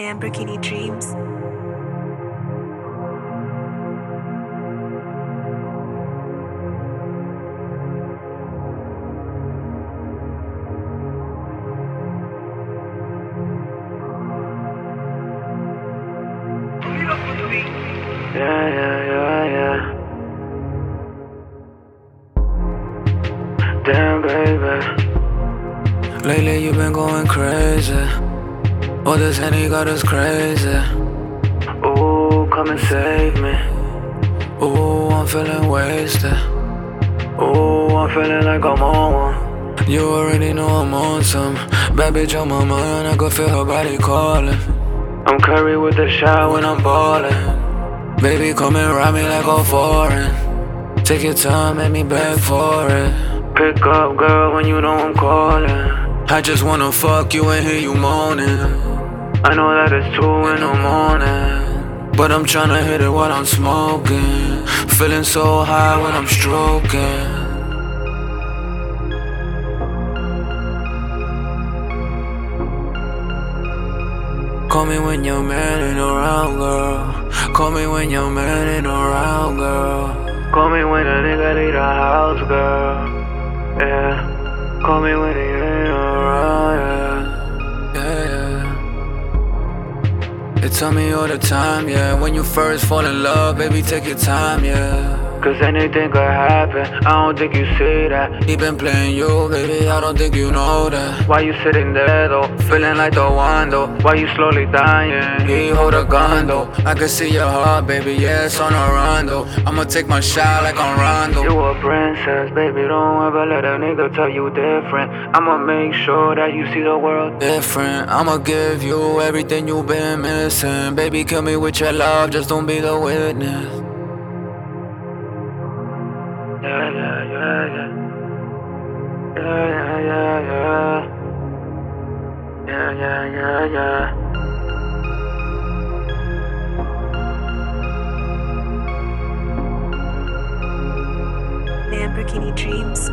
Lamborghini Dreams. Yeah, yeah, yeah, yeah. Damn, baby. Lately you've been going crazy. All this Henny got us crazy. Ooh, come and save me. Ooh, I'm feeling wasted. Ooh, I'm feeling like I'm on one. You already know I'm on some. Bad bitch on my mind, I can feel her body calling. I'm curry with the shot when I'm ballin'. Baby, come and ride me like a foreign. Take your time, make me beg for it. Pick up, girl, when you know I'm calling. I just wanna fuck you and hear you moaning. I know that it's two in the morning. But I'm tryna hit it while I'm smoking. Feeling so high when I'm stroking. Call me when your man ain't around, girl. Call me when your man ain't around, girl. Call me when a nigga leave the house, girl. Yeah. Call me when he ain't Tell me all the time, yeah. When you first fall in love, baby, take your time, yeah. Cause anything could happen, I don't think you see that. He been playing you, baby, I don't think you know that. Why you sitting there though, feeling like the one though? Why you slowly dying? He hold a gun though, I can see your heart, baby, yeah, it's on a run though. I'ma take my shot like I'm Rondo. You a princess, baby, don't ever let a nigga tell you different. I'ma make sure that you see the world different. I'ma give you everything you've been missing. Baby, kill me with your love, just don't be the witness. Lamborghini Dreams.